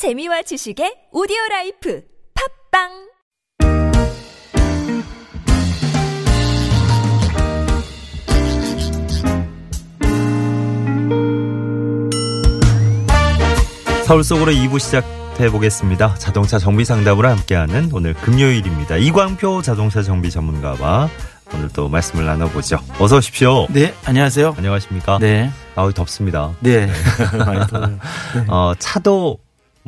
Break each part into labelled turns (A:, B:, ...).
A: 재미와 지식의 오디오 라이프 팝빵
B: 서울 속으로 2부 시작해 보겠습니다. 자동차 정비 상담으로 함께하는 오늘 금요일입니다. 이광표 자동차 정비 전문가와 오늘 또 말씀을 나눠보죠. 어서 오십시오.
C: 네, 안녕하세요.
B: 안녕하십니까?
C: 네.
B: 아우 덥습니다.
C: 네. 네.
B: 어, 차도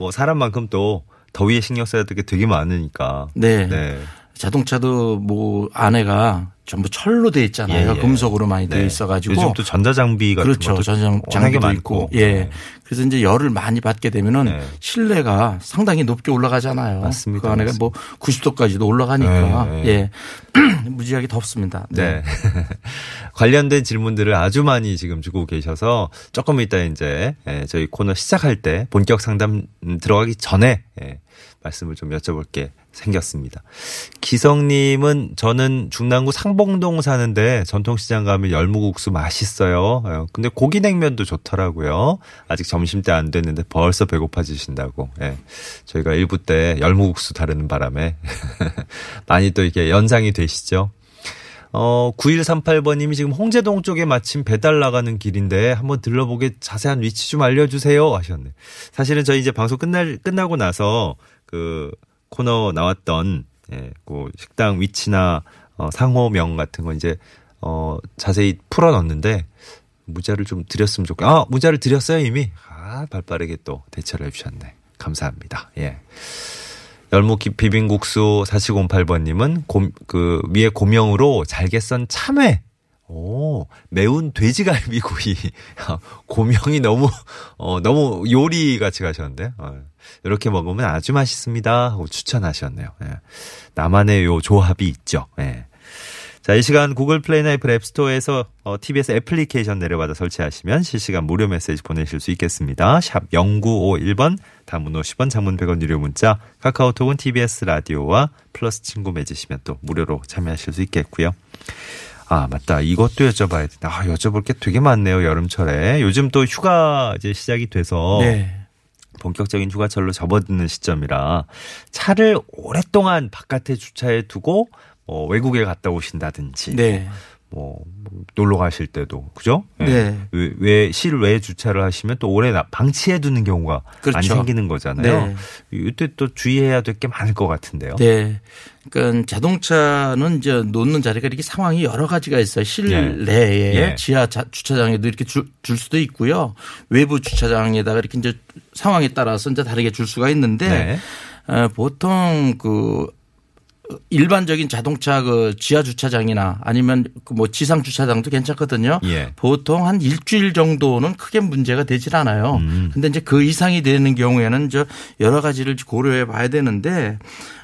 B: 뭐 사람만큼 또 더위에 신경 써야 될 게 되게 많으니까.
C: 네.
B: 네.
C: 자동차도 뭐 안에가 전부 철로 돼 있잖아요.
B: 예, 예.
C: 금속으로 많이
B: 네.
C: 돼 있어 가지고.
B: 요즘 또 전자장비 같은
C: 그렇죠.
B: 것도
C: 전장
B: 워낙에
C: 장비도
B: 많고.
C: 있고. 예.
B: 네.
C: 그래서 이제 열을 많이 받게 되면은
B: 네.
C: 실내가 상당히 높게 올라가잖아요.
B: 맞습니다.
C: 그 안에가 뭐 90도까지도 올라가니까
B: 네, 네.
C: 예. 무지하게 덥습니다.
B: 네. 관련된 질문들을 아주 많이 지금 주고 계셔서 조금 이따 이제 예, 저희 코너 시작할 때 본격 상담 음, 들어가기 전에 예, 말씀을 좀 여쭤볼게 생겼습니다. 기성님은 저는 중랑구 상봉동 사는데 전통시장 가면 열무국수 맛있어요. 어, 근데 고기냉면도 좋더라고요. 아직 점심때 안 됐는데 벌써 배고파지신다고. 예. 저희가 1부 때 열무국수 다루는 바람에 많이 또 이렇게 연상이 되시죠. 어, 9138번님이 지금 홍제동 쪽에 마침 배달 나가는 길인데 한번 들러보게 자세한 위치 좀 알려주세요 하셨네. 사실은 저희 이제 방송 끝날, 끝나고 나서 그 코너 나왔던 예, 그 식당 위치나 어, 상호명 같은 거 이제 어, 자세히 풀어 넣었는데 문자를 좀 드렸으면 좋겠 아, 문자를 드렸어요 이미? 아, 발빠르게 또 대처를 해주셨네. 감사합니다. 예. 열무 기- 비빔국수 4708번님은 고, 그 위에 고명으로 잘게 썬 참외. 오, 매운 돼지갈비구이. 고명이 너무, 어, 너무 요리 같이 가셨는데. 어, 이렇게 먹으면 아주 맛있습니다. 하고 추천하셨네요. 예. 나만의 요 조합이 있죠. 예. 자, 이 시간 구글 플레이나 애플 앱스토어에서 어, TBS 애플리케이션 내려받아 설치하시면 실시간 무료 메시지 보내실 수 있겠습니다. 샵 0951번, 단문 50원, 장문 100원 유료 문자, 카카오톡은 TBS 라디오와 플러스 친구 맺으시면 또 무료로 참여하실 수 있겠고요. 아, 맞다. 이것도 여쭤봐야 돼. 아, 여쭤볼 게 되게 많네요. 여름철에. 요즘 또 휴가 이제 시작이 돼서
C: 네.
B: 본격적인 휴가철로 접어드는 시점이라 차를 오랫동안 바깥에 주차해 두고 뭐 외국에 갔다 오신다든지
C: 네.
B: 뭐 놀러 가실 때도 그죠? 예.
C: 네.
B: 왜, 왜 실외 주차를 하시면 또 오래 나- 방치해 두는 경우가
C: 그렇죠.
B: 많이 생기는 거잖아요.
C: 네.
B: 이때 또 주의해야 될 게 많을 것 같은데요.
C: 네. 그러니까 자동차는 이제 놓는 자리가 이렇게 상황이 여러 가지가 있어요. 실내에
B: 예.
C: 지하 자- 주차장에도 이렇게 줄, 줄 수도 있고요. 외부 주차장에다가 이렇게 이제 상황에 따라서 이제 다르게 줄 수가 있는데
B: 네.
C: 어, 보통 그 일반적인 자동차 그 지하 주차장이나 아니면 그뭐 지상 주차장도 괜찮거든요.
B: 예.
C: 보통 한 일주일 정도는 크게 문제가 되질 않아요.
B: 음.
C: 근데 이제 그 이상이 되는 경우에는 저 여러 가지를 고려해 봐야 되는데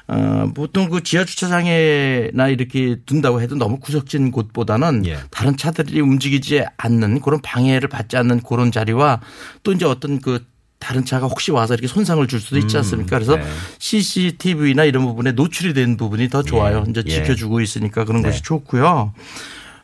C: 어, 보통 그 지하 주차장에나 이렇게 둔다고 해도 너무 구석진 곳보다는
B: 예.
C: 다른 차들이 움직이지 않는 그런 방해를 받지 않는 그런 자리와 또 이제 어떤 그 다른 차가 혹시 와서 이렇게 손상을 줄 수도 있지 않습니까? 그래서
B: 네.
C: CCTV나 이런 부분에 노출이 된 부분이 더 좋아요.
B: 예.
C: 이제
B: 예.
C: 지켜주고 있으니까 그런
B: 네.
C: 것이 좋고요.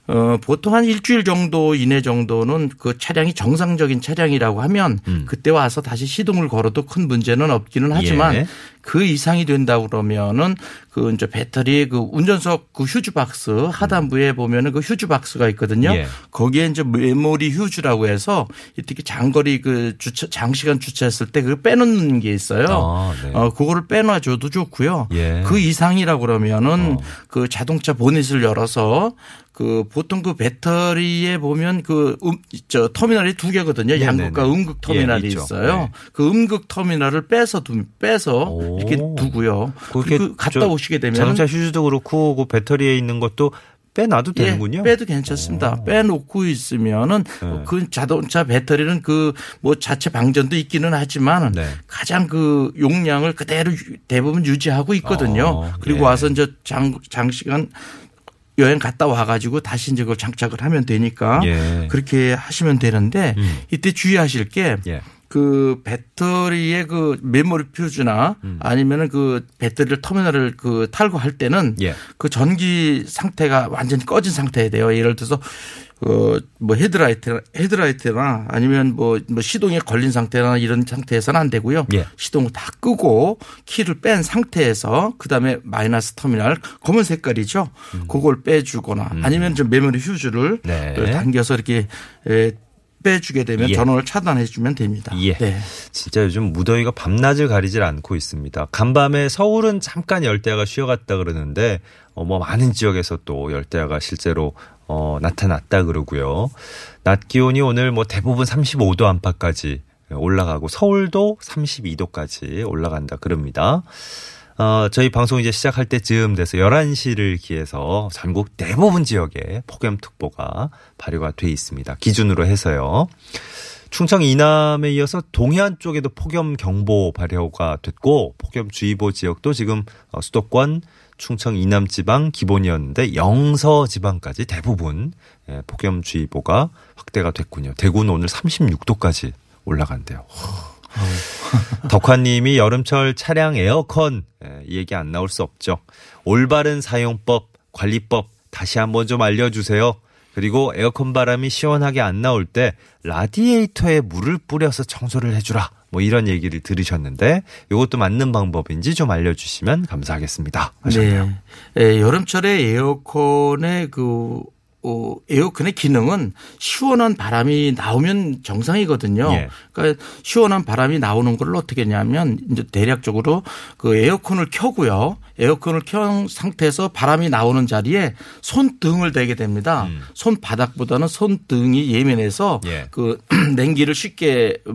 C: 어, 보통 한 일주일 정도 이내 정도는 그 차량이 정상적인 차량이라고 하면
B: 음.
C: 그때 와서 다시 시동을 걸어도 큰 문제는 없기는 하지만
B: 예.
C: 그 이상이 된다 그러면은 그 이제 배터리 그 운전석 그 휴즈 박스 하단부에 보면은 그 휴즈 박스가 있거든요.
B: 예.
C: 거기에 이제 메모리 휴즈라고 해서 이렇게 장거리 그 주차 장시간 주차했을 때 그걸 빼놓는 게 있어요.
B: 아, 네.
C: 어 그거를 빼놔줘도 좋고요.
B: 예.
C: 그 이상이라고 그러면은
B: 어.
C: 그 자동차 보닛을 열어서 그 보통 그 배터리에 보면 그 음, 저 터미널이 두 개거든요.
B: 네네네.
C: 양극과 음극 터미널이
B: 예.
C: 있어요.
B: 네.
C: 그 음극 터미널을 빼서 두, 빼서
B: 오.
C: 이렇게 두고요.
B: 그렇게
C: 그리고 갔다
B: 저
C: 오시 게 되면
B: 자동차 휴즈도 그렇고 그 배터리에 있는 것도 빼놔도 되는군요.
C: 예, 빼도 괜찮습니다. 빼놓고 있으면은
B: 네.
C: 그 자동차 배터리는 그 뭐 자체 방전도 있기는 하지만
B: 네.
C: 가장 그 용량을 그대로 유- 대부분 유지하고 있거든요.
B: 어,
C: 그리고
B: 예.
C: 와서 이제 장, 장시간 여행 갔다 와가지고 다시 이제 그걸 장착을 하면 되니까
B: 예.
C: 그렇게 하시면 되는데
B: 음.
C: 이때 주의하실 게
B: 예.
C: 그 배터리의 그 메모리 퓨즈나
B: 음.
C: 아니면은 그 배터리를 터미널을 그 탈거할 때는
B: 예.
C: 그 전기 상태가 완전히 꺼진 상태에 돼요. 예를 들어서 어뭐 헤드라이트 헤드라이트나 아니면 뭐, 뭐 시동이 걸린 상태나 이런 상태에서는 안 되고요.
B: 예.
C: 시동을 다 끄고 키를 뺀 상태에서 그다음에 마이너스 터미널 검은 색깔이죠. 그걸 빼주거나 아니면 좀 메모리 휴즈를
B: 네.
C: 당겨서 이렇게 에, 빼주게 되면
B: 예.
C: 전원을 차단해 주면 됩니다.
B: 예.
C: 네.
B: 진짜 요즘 무더위가 밤낮을 가리질 않고 있습니다. 간밤에 서울은 잠깐 열대야가 쉬어갔다 그러는데 어, 뭐 많은 지역에서 또 열대야가 실제로 어, 나타났다 그러고요. 낮 기온이 오늘 뭐 대부분 35도 안팎까지 올라가고 서울도 32도까지 올라간다 그럽니다. 어, 저희 방송 이제 시작할 때쯤 돼서 11시를 기해서 전국 대부분 지역에 폭염특보가 발효가 돼 있습니다. 기준으로 해서요. 충청 이남에 이어서 동해안 쪽에도 폭염 경보 발효가 됐고 폭염주의보 지역도 지금 어, 수도권 충청 이남 지방 기본이었는데 영서 지방까지 대부분 예, 폭염주의보가 확대가 됐군요. 대구는 오늘 36도까지 올라간대요. 덕화님이 여름철 차량 에어컨 예, 이 얘기 안 나올 수 없죠. 올바른 사용법, 관리법 다시 한번 좀 알려주세요. 그리고 에어컨 바람이 시원하게 안 나올 때 라디에이터에 물을 뿌려서 청소를 해주라. 뭐 이런 얘기를 들으셨는데 이것도 맞는 방법인지 좀 알려주시면 감사하겠습니다. 하셨네요.
C: 네. 에, 여름철에 에어컨의 그 어, 에어컨의 기능은 시원한 바람이 나오면 정상이거든요.
B: 예.
C: 그러니까 시원한 바람이 나오는 걸 어떻게 했냐면 이제 대략적으로 그 에어컨을 켜고요. 에어컨을 켠 상태에서 바람이 나오는 자리에 손등을 대게 됩니다. 손바닥보다는 손등이 예민해서
B: 예.
C: 그 냉기를 쉽게 저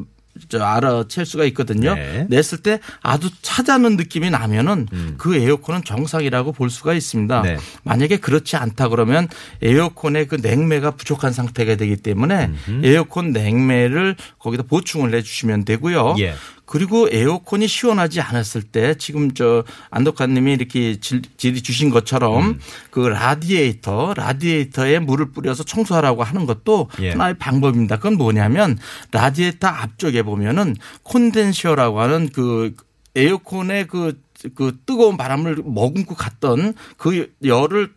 C: 알아챌 수가 있거든요.
B: 네.
C: 냈을 때 아주 차다는 느낌이 나면은 그 에어컨은 정상이라고 볼 수가 있습니다.
B: 네.
C: 만약에 그렇지 않다 그러면 에어컨의 그 냉매가 부족한 상태가 되기 때문에 에어컨 냉매를 거기다 보충을 해 주시면 되고요.
B: 예.
C: 그리고 에어컨이 시원하지 않았을 때 지금 저 안덕환 님이 이렇게 질- 질의 주신 것처럼
B: 음.
C: 그 라디에이터, 라디에이터에 물을 뿌려서 청소하라고 하는 것도
B: 예.
C: 하나의 방법입니다. 그건 뭐냐면 라디에이터 앞쪽에 보면은 콘덴셔라고 하는 그 에어컨의 그, 그 뜨거운 바람을 머금고 갔던 그 열을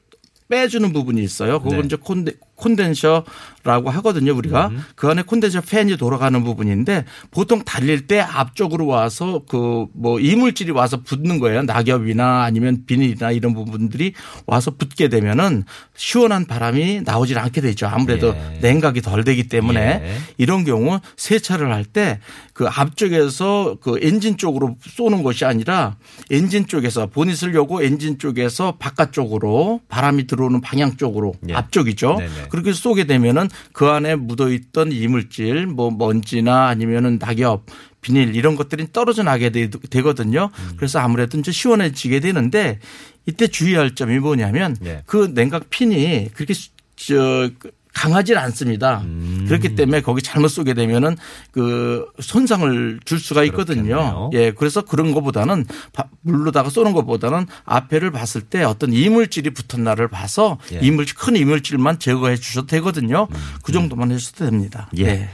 C: 빼주는 부분이 있어요. 그건
B: 네.
C: 이제 콘데, 콘덴셔 라고 하거든요. 우리가
B: 음.
C: 그 안에 콘덴셔 팬이 돌아가는 부분인데 보통 달릴 때 앞쪽으로 와서 그 뭐 이물질이 와서 붙는 거예요. 낙엽이나 아니면 비닐이나 이런 부분들이 와서 붙게 되면은 시원한 바람이 나오질 않게 되죠. 아무래도
B: 예.
C: 냉각이 덜 되기 때문에
B: 예.
C: 이런 경우 세차를 할 때 그 앞쪽에서 그 엔진 쪽으로 쏘는 것이 아니라 엔진 쪽에서 보닛을 여고 엔진 쪽에서 바깥쪽으로 바람이 들어오는 방향 쪽으로
B: 예.
C: 앞쪽이죠.
B: 네네.
C: 그렇게 쏘게 되면은 그 안에 묻어 있던 이물질 뭐 먼지나 아니면은 낙엽 비닐 이런 것들이 떨어져 나게 되- 되거든요.
B: 음.
C: 그래서 아무래도 이제 시원해지게 되는데 이때 주의할 점이 뭐냐면
B: 예.
C: 그 냉각 핀이 그렇게 수- 저 강하지 않습니다.
B: 음.
C: 그렇기 때문에 거기 잘못 쏘게 되면은 그 손상을 줄 수가 있거든요.
B: 그렇겠네요.
C: 예, 그래서 그런 것보다는 바- 물로다가 쏘는 것보다는 앞에를 봤을 때 어떤 이물질이 붙었나를 봐서
B: 예.
C: 이물질 큰 이물질만 제거해 주셔도 되거든요. 그 정도만 해주셔도 됩니다.
B: 예.
C: 네.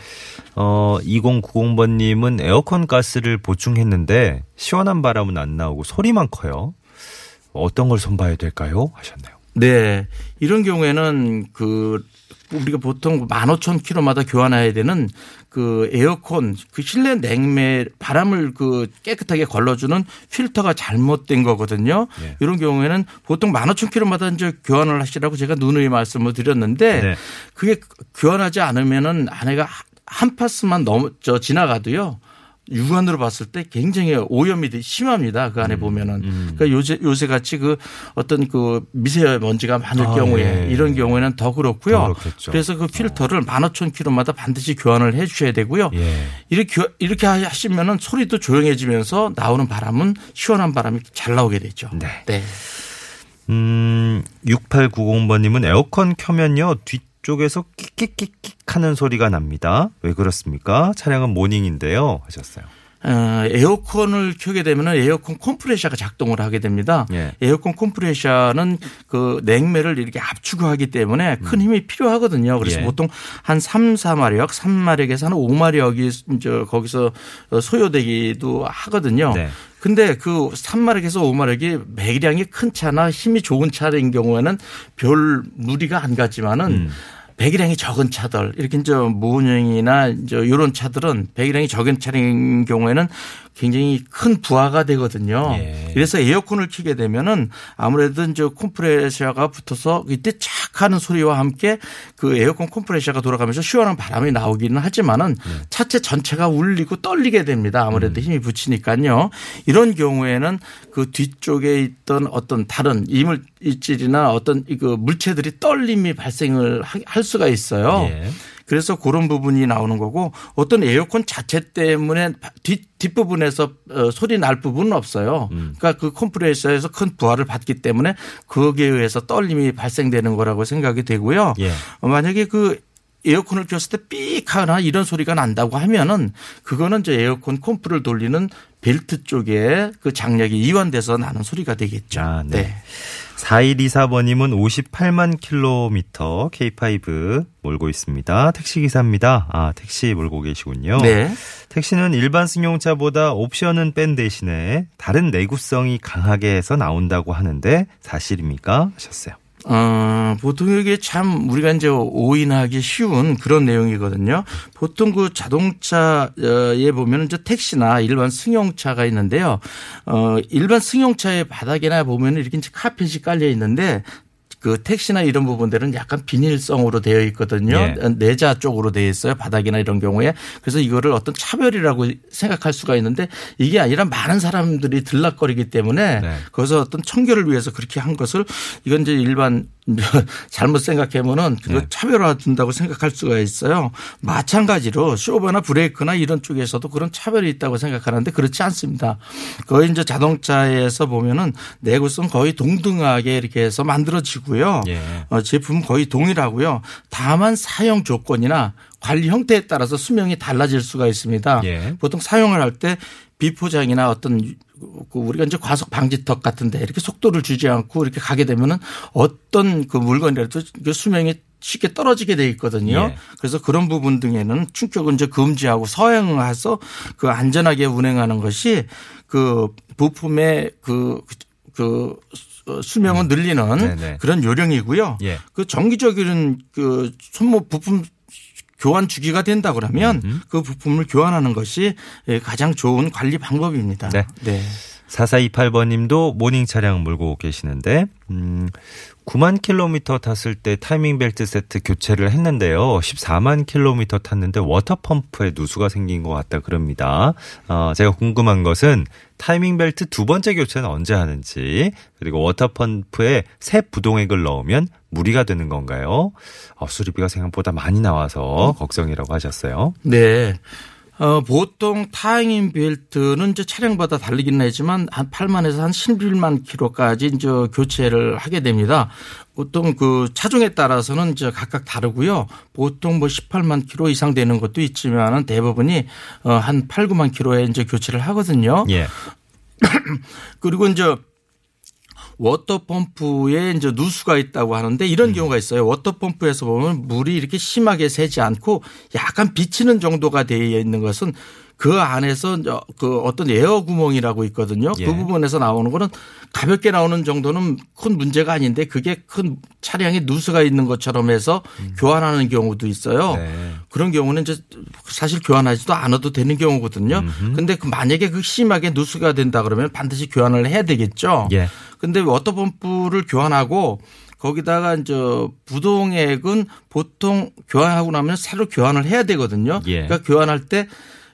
B: 어, 2090번님은 에어컨 가스를 보충했는데 시원한 바람은 안 나오고 소리만 커요. 어떤 걸 손봐야 될까요? 하셨네요.
C: 네. 이런 경우에는 그 우리가 보통 15,000km마다 교환해야 되는 그 에어컨 그 실내 냉매 바람을 그 깨끗하게 걸러주는 필터가 잘못된 거거든요.
B: 예.
C: 이런 경우에는 보통 15,000km마다 이제 교환을 하시라고 제가 누누이 말씀을 드렸는데
B: 네.
C: 그게 교환하지 않으면은 안에가 한 파스만 넘어 저 지나가도요. 육안으로 봤을 때 굉장히 오염이 심합니다. 그 안에
B: 음,
C: 보면은. 그러니까 요새 요새 같이 그 어떤 그 미세먼지가 많을
B: 아,
C: 경우에
B: 예.
C: 이런 경우에는 더 그렇고요.
B: 더.
C: 그래서 그 필터를 15,000km마다 반드시 교환을 해 주셔야 되고요.
B: 예.
C: 이렇게 교- 이렇게 하시면은 소리도 조용해지면서 나오는 바람은 시원한 바람이 잘 나오게 되죠.
B: 네.
C: 네.
B: 음, 6890번님은 에어컨 켜면요, 뒤쪽에서 끽끽끽끽 하는 소리가 납니다. 왜 그렇습니까? 차량은 모닝인데요. 하셨어요.
C: 어, 에어컨을 켜게 되면은 에어컨 컴프레셔가 작동을 하게 됩니다.
B: 예.
C: 에어컨 컴프레셔는 그 냉매를 이렇게 압축하기 때문에 큰 힘이 필요하거든요. 그래서
B: 예.
C: 보통 한 3, 4마력, 3마력에서 한 5마력이 이제 거기서 소요되기도 하거든요.
B: 네.
C: 근데 그 3마력에서 5마력이 매량이 큰 차나 힘이 좋은 차인 경우에는 별 무리가 안 가지만은
B: 음.
C: 배기량이 적은 차들 이렇게 이제 무운형이나 이제 이런 차들은 배기량이 적은 차량인 경우에는 굉장히 큰 부하가 되거든요.
B: 예.
C: 그래서 에어컨을 켜게 되면은 아무래도 이제 콤프레셔가 붙어서 이때 착 하는 소리와 함께 그 에어컨 콤프레셔가 돌아가면서 시원한 바람이 나오기는 하지만은 차체 전체가 울리고 떨리게 됩니다. 아무래도 힘이 붙이니까요. 이런 경우에는 그 뒤쪽에 있던 어떤 다른 이물질이나 어떤 그 물체들이 떨림이 발생을 하- 할 수가 있어요.
B: 예.
C: 그래서 그런 부분이 나오는 거고 어떤 에어컨 자체 때문에 뒷, 뒷부분에서 어, 소리 날 부분은 없어요. 그러니까 그 컴프레셔에서 큰 부하를 받기 때문에 거기에 의해서 떨림이 발생되는 거라고 생각이 되고요.
B: 예.
C: 어, 만약에 그 에어컨을 켰을 때삑 하나 이런 소리가 난다고 하면은 그거는 저 에어컨 콤프를 돌리는 벨트 쪽에 그 장력이 이완돼서 나는 소리가 되겠죠.
B: 아, 네. 4124번님은 58만 킬로미터 K5 몰고 있습니다. 택시기사입니다. 아, 택시 몰고 계시군요.
C: 네.
B: 택시는 일반 승용차보다 옵션은 뺀 대신에 다른 내구성이 강하게 해서 나온다고 하는데 사실입니까? 하셨어요.
C: 어, 보통 이게 참 우리가 이제 오인하기 쉬운 그런 내용이거든요. 보통 그 자동차에 보면 이제 택시나 일반 승용차가 있는데요. 어, 일반 승용차의 바닥에나 보면 이렇게 이제 카펫이 깔려 있는데 그 택시나 이런 부분들은 약간 비닐성으로 되어 있거든요.
B: 예.
C: 내자 쪽으로 되어 있어요. 바닥이나 이런 경우에. 그래서 이거를 어떤 차별이라고 생각할 수가 있는데 이게 아니라 많은 사람들이 들락거리기 때문에
B: 네.
C: 거기서 어떤 청결을 위해서 그렇게 한 것을 이건 이제 일반 잘못 생각하면은 그거
B: 네.
C: 차별화 둔다고 생각할 수가 있어요. 마찬가지로 쇼버나 브레이크나 이런 쪽에서도 그런 차별이 있다고 생각하는데 그렇지 않습니다. 거의 이제 자동차에서 보면은 내구성 거의 동등하게 이렇게 해서 만들어지고요.
B: 예.
C: 어, 제품 거의 동일하고요. 다만 사용 조건이나 관리 형태에 따라서 수명이 달라질 수가 있습니다.
B: 예.
C: 보통 사용을 할 때 비포장이나 어떤 그 우리가 이제 과속 방지턱 같은데 이렇게 속도를 주지 않고 이렇게 가게 되면은 어떤 그 물건이라도 그 수명이 쉽게 떨어지게 돼 있거든요.
B: 예.
C: 그래서 그런 부분 등에는 충격을 이제 금지하고 서행해서 그 안전하게 운행하는 것이 그 부품의 그, 그 수명을 늘리는
B: 음. 네네.
C: 그런 요령이고요.
B: 예.
C: 그 정기적인 그 소모 부품 교환 주기가 된다 그러면 그 부품을 교환하는 것이 가장 좋은 관리 방법입니다.
B: 네.
C: 네.
B: 4428번님도 모닝 차량 몰고 계시는데, 음, 9만 킬로미터 탔을 때 타이밍 벨트 세트 교체를 했는데요. 14만 킬로미터 탔는데 water pump에 누수가 생긴 것 같다 그럽니다. 어, 제가 궁금한 것은 타이밍 벨트 두 번째 교체는 언제 하는지, 그리고 water pump에 새 부동액을 넣으면 무리가 되는 건가요? 어, 수리비가 생각보다 많이 나와서 걱정이라고 하셨어요.
C: 네. 어, 보통 타이밍 벨트는 이제 차량마다 다르긴 하지만 한 8만에서 한 11만 킬로까지 이제 교체를 하게 됩니다. 보통 그 차종에 따라서는 이제 각각 다르고요. 보통 뭐 18만 킬로 이상 되는 것도 있지만은 대부분이 어, 한 8, 9만 킬로에 이제 교체를 하거든요.
B: 예.
C: 그리고 이제 water pump에 이제 누수가 있다고 하는데 이런 경우가 있어요. water pump에서 보면 물이 이렇게 심하게 새지 않고 약간 비치는 정도가 되어 있는 것은 그 안에서 그 어떤 에어 구멍이라고 있거든요.
B: 예.
C: 그 부분에서 나오는 거는 가볍게 나오는 정도는 큰 문제가 아닌데 그게 큰 차량에 누수가 있는 것처럼 해서 교환하는 경우도 있어요.
B: 네.
C: 그런 경우는 이제 사실 교환하지도 않아도 되는 경우거든요. 근데 그 만약에 그 심하게 누수가 된다 그러면 반드시 교환을 해야 되겠죠.
B: 예.
C: 근데 워터펌프를 교환하고 거기다가 이제 부동액은 보통 교환하고 나면 새로 교환을 해야 되거든요.
B: 예.
C: 그러니까 교환할 때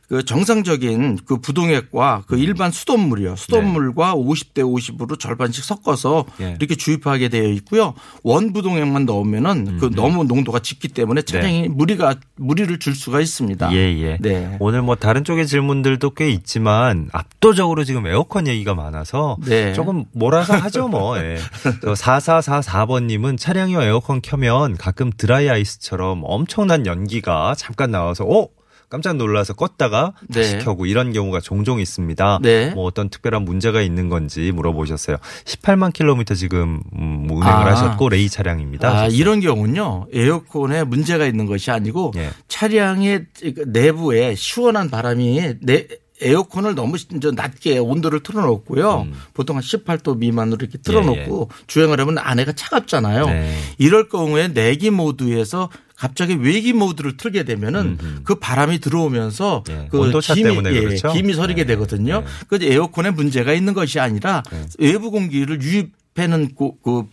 C: 그 정상적인 그 부동액과 그 일반 수돗물이요. 수돗물과 50대 50으로 절반씩 섞어서
B: 예.
C: 이렇게 주입하게 되어 있고요. 원 부동액만 넣으면은 그 너무 농도가 짙기 때문에 차량이 무리가 무리를 줄 수가 있습니다.
B: 예, 예.
C: 네.
B: 오늘 뭐 다른 쪽의 질문들도 꽤 있지만 압도적으로 지금 에어컨 얘기가 많아서
C: 네.
B: 조금 몰아서 하죠 뭐. 예. 4444번 님은 차량용 에어컨 켜면 가끔 드라이 아이스처럼 엄청난 연기가 잠깐 나와서 어? 깜짝 놀라서 껐다가 다시
C: 네.
B: 켜고 이런 경우가 종종 있습니다.
C: 네.
B: 뭐 어떤 특별한 문제가 있는 건지 물어보셨어요. 18만 킬로미터 지금 음, 운행을
C: 아.
B: 하셨고 레이 차량입니다.
C: 아, 이런 경우는요. 에어컨에 문제가 있는 것이 아니고
B: 예.
C: 차량의 내부에 시원한 바람이 내 에어컨을 너무 이제 낮게 온도를 틀어놓고요.
B: 음.
C: 보통 한 18도 미만으로 이렇게 틀어놓고 주행을 하면 안에가 차갑잖아요.
B: 네.
C: 이럴 경우에 내기 모드에서 갑자기 외기 모드를 틀게 되면은 그 바람이 들어오면서
B: 예,
C: 그
B: 온도차
C: 김이,
B: 때문에
C: 예,
B: 그렇죠?
C: 김이 서리게
B: 네,
C: 되거든요. 그 에어컨에 문제가 있는 것이 아니라 외부 공기를 유입하는 그, 그,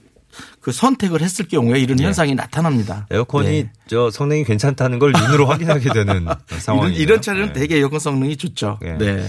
C: 그 선택을 했을 경우에 이런 현상이 나타납니다.
B: 에어컨이
C: 네.
B: 저 성능이 괜찮다는 걸 눈으로 확인하게 되는 상황이에요.
C: 이런, 이런 차량은
B: 네.
C: 되게 에어컨 성능이 좋죠.
B: 네.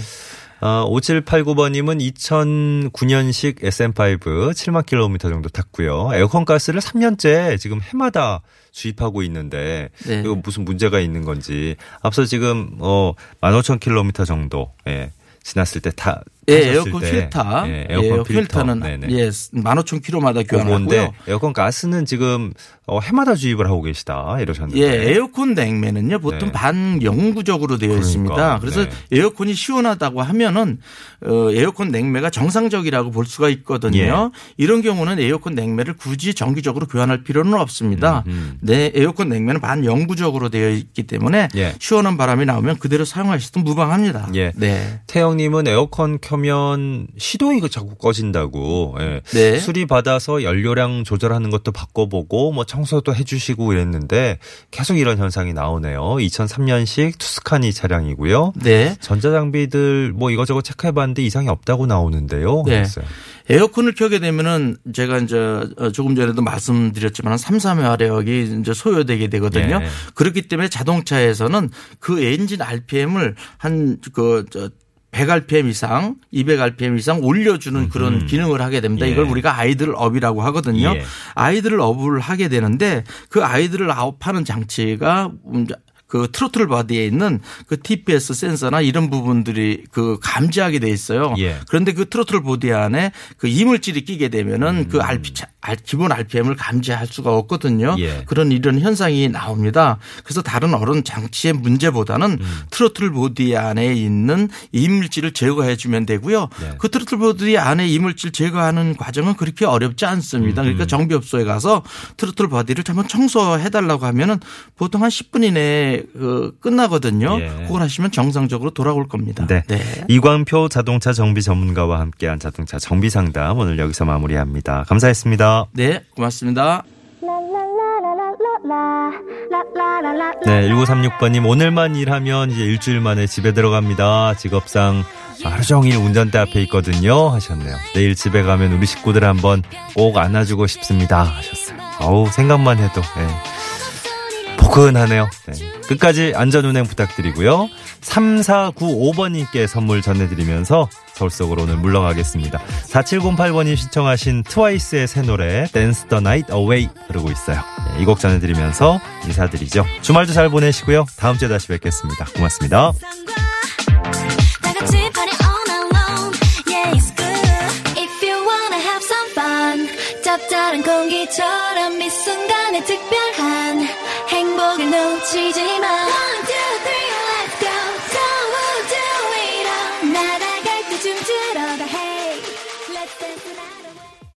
C: 네.
B: 어, 5789번님은 2009년식 SM5 7만 킬로미터 정도 탔고요. 에어컨 가스를 3년째 지금 해마다 주입하고 있는데
C: 네.
B: 이거 무슨 문제가 있는 건지 앞서 지금 어 15,000킬로미터 정도 예. 지났을 때 타
C: 예, 에어컨 필터.
B: 예,
C: 에어컨
B: 에어컨 필터.
C: 필터는
B: 네네.
C: 예, 15,000km마다
B: 그건데
C: 교환하고요.
B: 에어컨 가스는 지금 어, 해마다 주입을 하고 계시다 이러셨는데
C: 예, 에어컨 냉매는요 보통
B: 네.
C: 반영구적으로 되어
B: 그러니까,
C: 있습니다. 그래서
B: 네.
C: 에어컨이 시원하다고 하면은 어, 에어컨 냉매가 정상적이라고 볼 수가 있거든요.
B: 예.
C: 이런 경우는 에어컨 냉매를 굳이 정기적으로 교환할 필요는 없습니다.
B: 음,
C: 네, 에어컨 냉매는 반영구적으로 되어 있기 때문에
B: 예.
C: 시원한 바람이 나오면 그대로 사용하셔도 무방합니다.
B: 예.
C: 네.
B: 태영님은 에어컨 켜면 시동이 그 자꾸 꺼진다고. 예.
C: 네.
B: 수리 받아서 연료량 조절하는 것도 바꿔보고 뭐 청소도 해주시고 이랬는데 계속 이런 현상이 나오네요. 2003년식 투스카니 차량이고요.
C: 네.
B: 전자장비들 뭐 이것저것 체크해봤는데 이상이 없다고 나오는데요.
C: 네.
B: 그랬어요.
C: 에어컨을 켜게 되면은 제가 이제 어, 조금 전에도 말씀드렸지만 3, 3회 화력이 이제 소요되게 되거든요.
B: 예.
C: 그렇기 때문에 자동차에서는 그 엔진 RPM을 한그 100rpm 이상, 200rpm 이상 올려주는 그런 기능을 하게 됩니다.
B: 예.
C: 이걸 우리가 idle up이라고 하거든요.
B: 예.
C: idle을 up을 하게 되는데 그 idle을 up하는 장치가 그 throttle body에 있는 그 TPS 센서나 이런 부분들이 그 감지하게 돼 있어요.
B: 예.
C: 그런데 그 throttle body 안에 그 이물질이 끼게 되면은
B: 음.
C: 그 RP 알- 기본 RPM을 감지할 수가 없거든요.
B: 예.
C: 그런 이런 현상이 나옵니다. 그래서 다른 어른 장치의 문제보다는
B: 음.
C: 트로틀 보디 안에 있는 이물질을 제거해 주면 되고요.
B: 네.
C: 그 트로틀 보디 안에 이물질 제거하는 과정은 그렇게 어렵지 않습니다.
B: 음,
C: 그러니까 정비업소에 가서 트로틀 보디를 한번 청소해 달라고 하면은 보통 한 10분 이내에 그 끝나거든요.
B: 예.
C: 그걸 하시면 정상적으로 돌아올 겁니다.
B: 네. 이광표 자동차 정비 전문가와 함께한 자동차 정비 상담 오늘 여기서 마무리합니다. 감사했습니다.
C: 네, 고맙습니다.
B: 네, 1936번님, 오늘만 일하면 이제 일주일 만에 집에 들어갑니다. 직업상 하루 종일 운전대 앞에 있거든요. 하셨네요. 내일 집에 가면 우리 식구들 한번 꼭 안아주고 싶습니다. 하셨어요. 어우, 생각만 해도, 예. 포근하네요. 네. 끝까지 안전운행 부탁드리고요. 3495번님께 선물 전해드리면서 서울 속으로 오늘 물러가겠습니다. 4708번님 신청하신 트와이스의 새 노래 Dance the Night Away 흐르고 있어요. 네, 이곡 전해드리면서 인사드리죠. 주말도 잘 보내시고요. 다음 주에 다시 뵙겠습니다. 고맙습니다.
D: 짭짤한 공기처럼 이 순간에 특별한 행복을 놓치지 마.